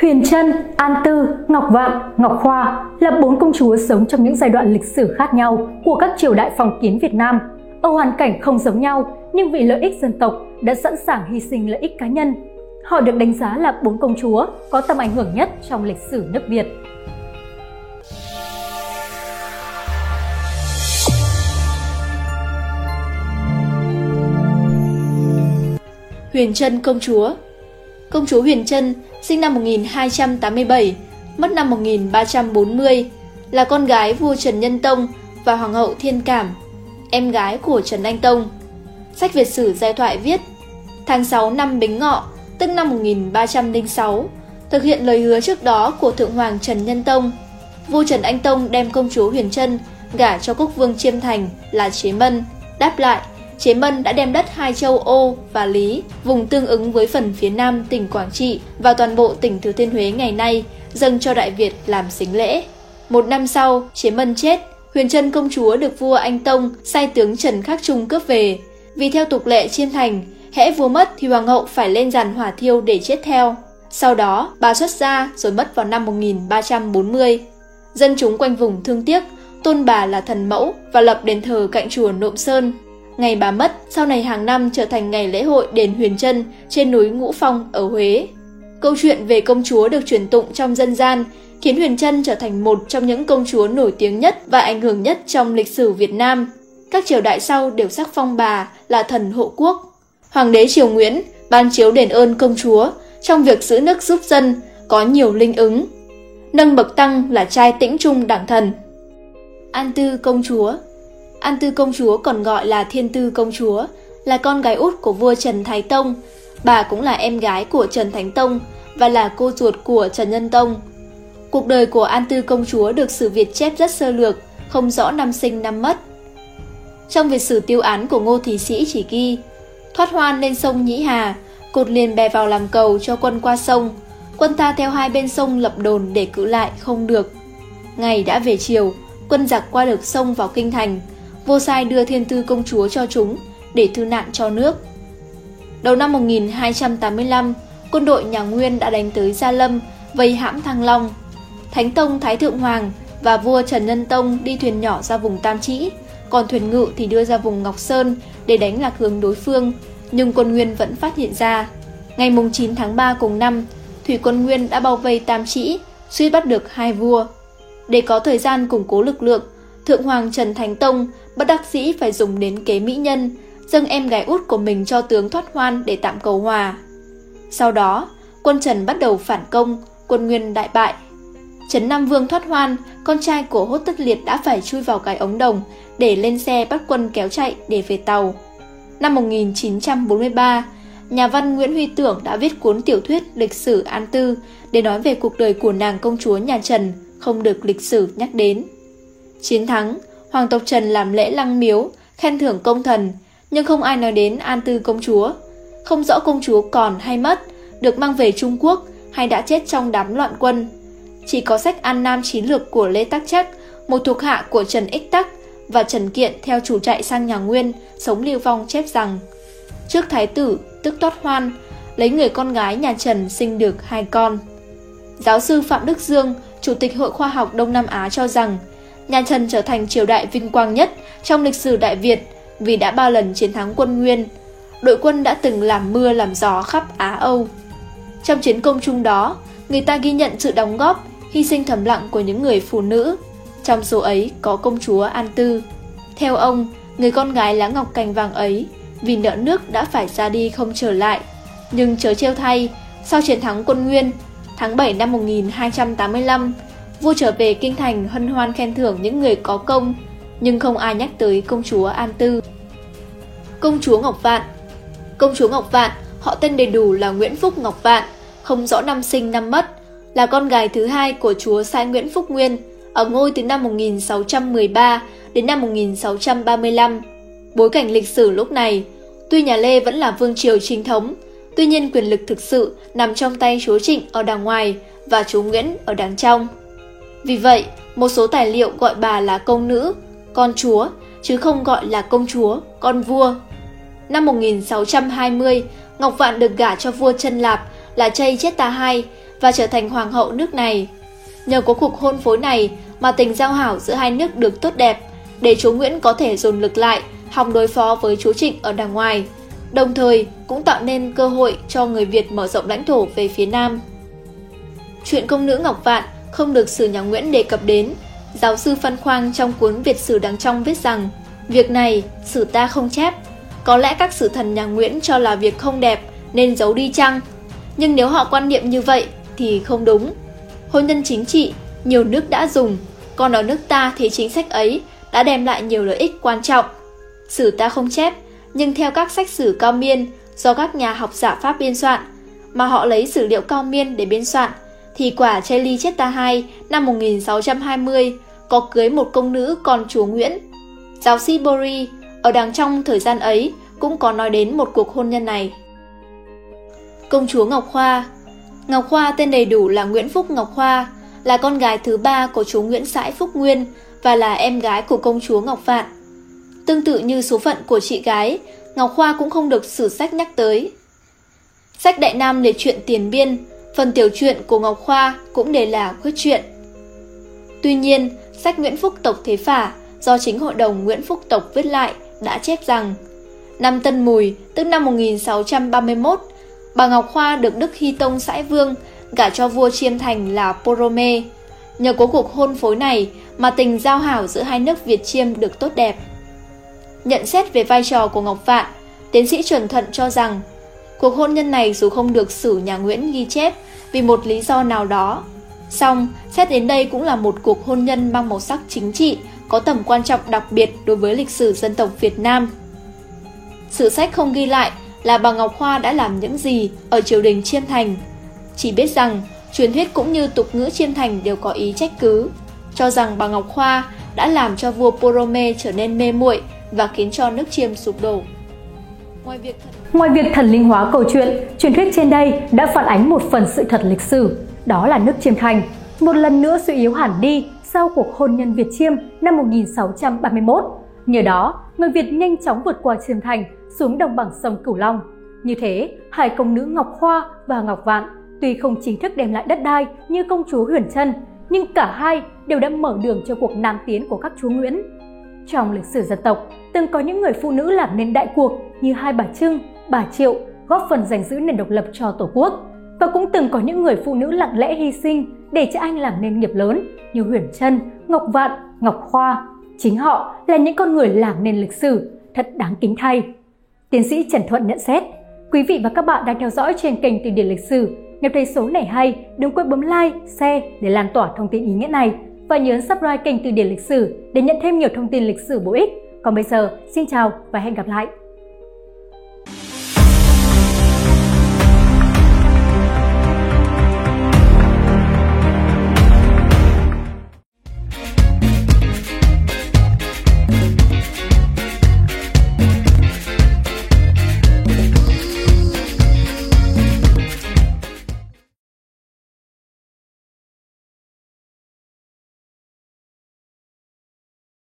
Huyền Trân, An Tư, Ngọc Vạn, Ngọc Khoa là bốn công chúa sống trong những giai đoạn lịch sử khác nhau của các triều đại phong kiến Việt Nam. Ở hoàn cảnh không giống nhau, nhưng vì lợi ích dân tộc đã sẵn sàng hy sinh lợi ích cá nhân. Họ được đánh giá là bốn công chúa có tầm ảnh hưởng nhất trong lịch sử nước Việt. Huyền Trân công chúa Công chúa Huyền Trân sinh năm 1287, mất năm 1340, là con gái vua Trần Nhân Tông và Hoàng hậu Thiên Cảm, em gái của Trần Anh Tông. Sách Việt sử giai thoại viết, tháng 6 năm Bính Ngọ, tức năm 1306, thực hiện lời hứa trước đó của Thượng Hoàng Trần Nhân Tông. Vua Trần Anh Tông đem công chúa Huyền Trân gả cho quốc vương Chiêm Thành là Chế Mân, đáp lại Chế Mân đã đem đất hai châu Ô và Lý, vùng tương ứng với phần phía nam tỉnh Quảng Trị và toàn bộ tỉnh Thừa Thiên Huế ngày nay, dâng cho Đại Việt làm xính lễ. Một năm sau, Chế Mân chết, Huyền Trân công chúa được vua Anh Tông sai tướng Trần Khắc Trung cướp về. Vì theo tục lệ chiêm thành, hễ vua mất thì hoàng hậu phải lên giàn hỏa thiêu để chết theo. Sau đó, bà xuất gia rồi mất vào năm 1340. Dân chúng quanh vùng thương tiếc, tôn bà là thần mẫu và lập đền thờ cạnh chùa Nộm Sơn Ngày bà mất, sau này hàng năm trở thành ngày lễ hội đền Huyền Trân trên núi Ngũ Phong ở Huế. Câu chuyện về công chúa được truyền tụng trong dân gian, khiến Huyền Trân trở thành một trong những công chúa nổi tiếng nhất và ảnh hưởng nhất trong lịch sử Việt Nam. Các triều đại sau đều sắc phong bà là thần hộ quốc. Hoàng đế Triều Nguyễn ban chiếu đền ơn công chúa trong việc giữ nước giúp dân có nhiều linh ứng. Nâng bậc tăng là trai tĩnh trung đảng thần. An Tư công chúa An Tư công chúa còn gọi là Thiên Tư công chúa, là con gái út của vua Trần Thái Tông. Bà cũng là em gái của Trần Thánh Tông và là cô ruột của Trần Nhân Tông. Cuộc đời của An Tư công chúa được sử Việt chép rất sơ lược, không rõ năm sinh năm mất. Trong việc sử tiêu án của Ngô Thị Sĩ chỉ ghi Thoát hoan lên sông Nhĩ Hà, cột liền bè vào làm cầu cho quân qua sông. Quân ta theo hai bên sông lập đồn để cự lại không được. Ngày đã về chiều, quân giặc qua được sông vào kinh thành, vô sai đưa thiên tư công chúa cho chúng để thư nạn cho nước. Đầu năm 1285, quân đội nhà Nguyên đã đánh tới Gia Lâm, vây hãm Thăng Long. Thánh Tông Thái Thượng Hoàng và vua Trần Nhân Tông đi thuyền nhỏ ra vùng Tam Trĩ, còn thuyền ngự thì đưa ra vùng Ngọc Sơn để đánh lạc hướng đối phương, nhưng quân Nguyên vẫn phát hiện ra. Ngày 9 tháng 3 cùng năm, thủy quân Nguyên đã bao vây Tam Trĩ, suy bắt được hai vua. Để có thời gian củng cố lực lượng, Thượng Hoàng Trần Thánh Tông bất đắc dĩ phải dùng đến kế mỹ nhân, dâng em gái út của mình cho tướng thoát hoan để tạm cầu hòa. Sau đó, quân Trần bắt đầu phản công, quân Nguyên đại bại. Trấn Nam Vương thoát hoan, con trai của Hốt Tất Liệt đã phải chui vào cái ống đồng để lên xe bắt quân kéo chạy để về tàu. Năm 1943, nhà văn Nguyễn Huy Tưởng đã viết cuốn tiểu thuyết lịch sử An Tư để nói về cuộc đời của nàng công chúa nhà Trần không được lịch sử nhắc đến. Chiến thắng, Hoàng tộc Trần làm lễ lăng miếu, khen thưởng công thần, nhưng không ai nói đến An Tư công chúa. Không rõ công chúa còn hay mất, được mang về Trung Quốc hay đã chết trong đám loạn quân. Chỉ có sách An Nam Chiến lược của Lê Tắc Chắc, một thuộc hạ của Trần Ích Tắc và Trần Kiện theo chủ chạy sang nhà Nguyên, sống lưu vong chép rằng Trước thái tử, tức Toát Hoan, lấy người con gái nhà Trần sinh được hai con. Giáo sư Phạm Đức Dương, Chủ tịch Hội Khoa học Đông Nam Á cho rằng nhà Trần trở thành triều đại vinh quang nhất trong lịch sử Đại Việt vì đã ba lần chiến thắng quân Nguyên. Đội quân đã từng làm mưa làm gió khắp Á Âu. Trong chiến công chung đó, người ta ghi nhận sự đóng góp, hy sinh thầm lặng của những người phụ nữ. Trong số ấy có công chúa An Tư. Theo ông, người con gái lá ngọc cành vàng ấy vì nợ nước đã phải ra đi không trở lại. Nhưng chớ trêu thay, sau chiến thắng quân Nguyên, tháng 7 năm 1285, vua trở về kinh thành hân hoan khen thưởng những người có công, nhưng không ai nhắc tới công chúa An Tư. Công chúa Ngọc Vạn Công chúa Ngọc Vạn, họ tên đầy đủ là Nguyễn Phúc Ngọc Vạn, không rõ năm sinh năm mất, là con gái thứ hai của chúa Sai Nguyễn Phúc Nguyên, ở ngôi từ năm 1613 đến năm 1635. Bối cảnh lịch sử lúc này, tuy nhà Lê vẫn là vương triều chính thống, tuy nhiên quyền lực thực sự nằm trong tay chúa Trịnh ở đằng ngoài và chúa Nguyễn ở đằng trong. Vì vậy, một số tài liệu gọi bà là công nữ, con chúa, chứ không gọi là công chúa, con vua. Năm 1620, Ngọc Vạn được gả cho vua Trân Lạp là Chay Chết Ta Hai và trở thành hoàng hậu nước này. Nhờ có cuộc hôn phối này mà tình giao hảo giữa hai nước được tốt đẹp, để chúa Nguyễn có thể dồn lực lại, hòng đối phó với chúa Trịnh ở đằng ngoài, đồng thời cũng tạo nên cơ hội cho người Việt mở rộng lãnh thổ về phía Nam. Chuyện công nữ Ngọc Vạn không được sử nhà Nguyễn đề cập đến. Giáo sư Phan Khoang trong cuốn Việt sử đằng trong viết rằng, việc này sử ta không chép. Có lẽ các sử thần nhà Nguyễn cho là việc không đẹp nên giấu đi chăng? Nhưng nếu họ quan niệm như vậy thì không đúng. Hôn nhân chính trị, nhiều nước đã dùng, còn ở nước ta thì chính sách ấy đã đem lại nhiều lợi ích quan trọng. Sử ta không chép, nhưng theo các sách sử cao miên do các nhà học giả Pháp biên soạn, mà họ lấy sử liệu cao miên để biên soạn, thì quả Charlie Cheta II năm 1620 có cưới một công nữ con chúa Nguyễn. Giáo sĩ Bori ở đằng trong thời gian ấy cũng có nói đến một cuộc hôn nhân này. Công chúa Ngọc Khoa Ngọc Khoa tên đầy đủ là Nguyễn Phúc Ngọc Khoa, là con gái thứ ba của chúa Nguyễn Sãi Phúc Nguyên và là em gái của công chúa Ngọc Phạn. Tương tự như số phận của chị gái, Ngọc Khoa cũng không được sử sách nhắc tới. Sách Đại Nam liệt truyện tiền biên, phần tiểu truyện của Ngọc Khoa cũng đề là khuyết truyện. Tuy nhiên, sách Nguyễn Phúc Tộc Thế Phả do chính hội đồng Nguyễn Phúc Tộc viết lại đã chép rằng Năm Tân Mùi, tức năm 1631, bà Ngọc Khoa được Đức Hy Tông Sãi Vương gả cho vua Chiêm Thành là Porome. Nhờ có cuộc hôn phối này mà tình giao hảo giữa hai nước Việt Chiêm được tốt đẹp. Nhận xét về vai trò của Ngọc Vạn, tiến sĩ Chuẩn Thận cho rằng cuộc hôn nhân này dù không được sử nhà Nguyễn ghi chép vì một lý do nào đó, song xét đến đây cũng là một cuộc hôn nhân mang màu sắc chính trị có tầm quan trọng đặc biệt đối với lịch sử dân tộc Việt Nam. Sử sách không ghi lại là bà Ngọc Hoa đã làm những gì ở triều đình Chiêm Thành. Chỉ biết rằng, truyền thuyết cũng như tục ngữ Chiêm Thành đều có ý trách cứ, cho rằng bà Ngọc Hoa đã làm cho vua Porome trở nên mê muội và khiến cho nước Chiêm sụp đổ. Ngoài việc, thật Ngoài việc thần linh hóa câu chuyện, truyền thuyết trên đây đã phản ánh một phần sự thật lịch sử, đó là nước Chiêm Thành, một lần nữa suy yếu hẳn đi sau cuộc hôn nhân Việt Chiêm năm 1631. Nhờ đó, người Việt nhanh chóng vượt qua Chiêm Thành xuống đồng bằng sông Cửu Long. Như thế, hai công nữ Ngọc Khoa và Ngọc Vạn tuy không chính thức đem lại đất đai như công chúa Huyền Trân, nhưng cả hai đều đã mở đường cho cuộc nam tiến của các chúa Nguyễn. Trong lịch sử dân tộc, từng có những người phụ nữ làm nên đại cuộc như hai bà Trưng, bà Triệu, góp phần giành giữ nền độc lập cho Tổ quốc. Và cũng từng có những người phụ nữ lặng lẽ hy sinh để cho anh làm nên nghiệp lớn như Huyền Trân, Ngọc Vạn, Ngọc Khoa. Chính họ là những con người làm nên lịch sử, thật đáng kính thay. Tiến sĩ Trần Thuận nhận xét, quý vị và các bạn đang theo dõi trên kênh Từ điển lịch sử. Nếu thấy số này hay, đừng quên bấm like, share để lan tỏa thông tin ý nghĩa này và nhớ subscribe kênh Từ điển lịch sử để nhận thêm nhiều thông tin lịch sử bổ ích. Còn bây giờ, xin chào và hẹn gặp lại!